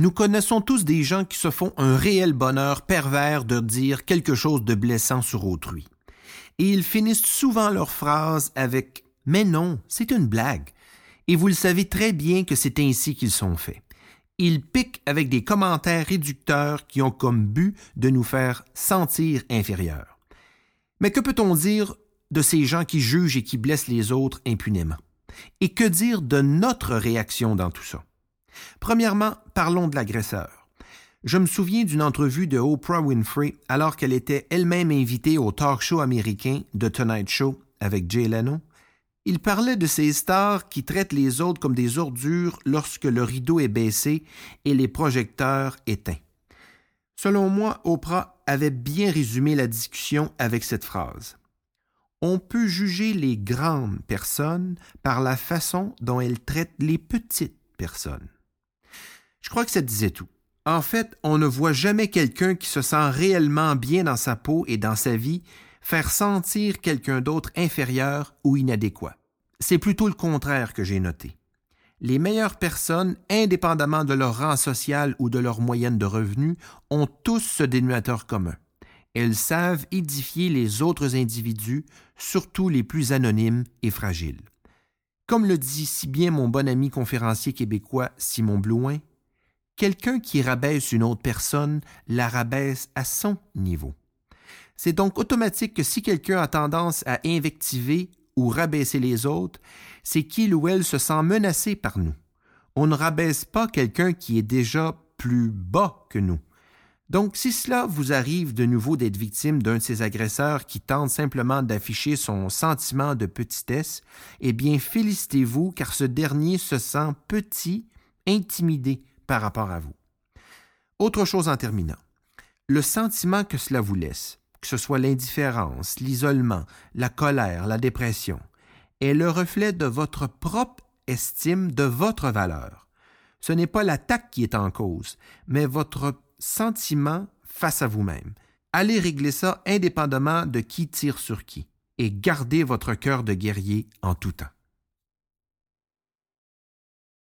Nous connaissons tous des gens qui se font un réel bonheur pervers de dire quelque chose de blessant sur autrui. Et ils finissent souvent leur phrase avec Mais non, c'est une blague. Et vous le savez très bien que c'est ainsi qu'ils sont faits. Ils piquent avec des commentaires réducteurs qui ont comme but de nous faire sentir inférieurs. Mais que peut-on dire de ces gens qui jugent et qui blessent les autres impunément? Et que dire de notre réaction dans tout ça? Premièrement, parlons de l'agresseur. Je me souviens d'une entrevue de Oprah Winfrey alors qu'elle était elle-même invitée au talk show américain The Tonight Show avec Jay Leno. Il parlait de ces stars qui traitent les autres comme des ordures lorsque le rideau est baissé et les projecteurs éteints. Selon moi, Oprah avait bien résumé la discussion avec cette phrase. On peut juger les grandes personnes par la façon dont elles traitent les petites personnes. Je crois que ça disait tout. En fait, on ne voit jamais quelqu'un qui se sent réellement bien dans sa peau et dans sa vie faire sentir quelqu'un d'autre inférieur ou inadéquat. C'est plutôt le contraire que j'ai noté. Les meilleures personnes, indépendamment de leur rang social ou de leur moyenne de revenus, ont tous ce dénominateur commun. Elles savent édifier les autres individus, surtout les plus anonymes et fragiles. Comme le dit si bien mon bon ami conférencier québécois Simon Blouin, Quelqu'un qui rabaisse une autre personne la rabaisse à son niveau. C'est donc automatique que si quelqu'un a tendance à invectiver ou rabaisser les autres, c'est qu'il ou elle se sent menacé par nous. On ne rabaisse pas quelqu'un qui est déjà plus bas que nous. Donc, si cela vous arrive de nouveau d'être victime d'un de ces agresseurs qui tente simplement d'afficher son sentiment de petitesse, eh bien, félicitez-vous car ce dernier se sent petit, intimidé par rapport à vous. Autre chose en terminant, le sentiment que cela vous laisse, que ce soit l'indifférence, l'isolement, la colère, la dépression, est le reflet de votre propre estime de votre valeur. Ce n'est pas l'attaque qui est en cause, mais votre sentiment face à vous-même. Allez régler ça indépendamment de qui tire sur qui et gardez votre cœur de guerrier en tout temps.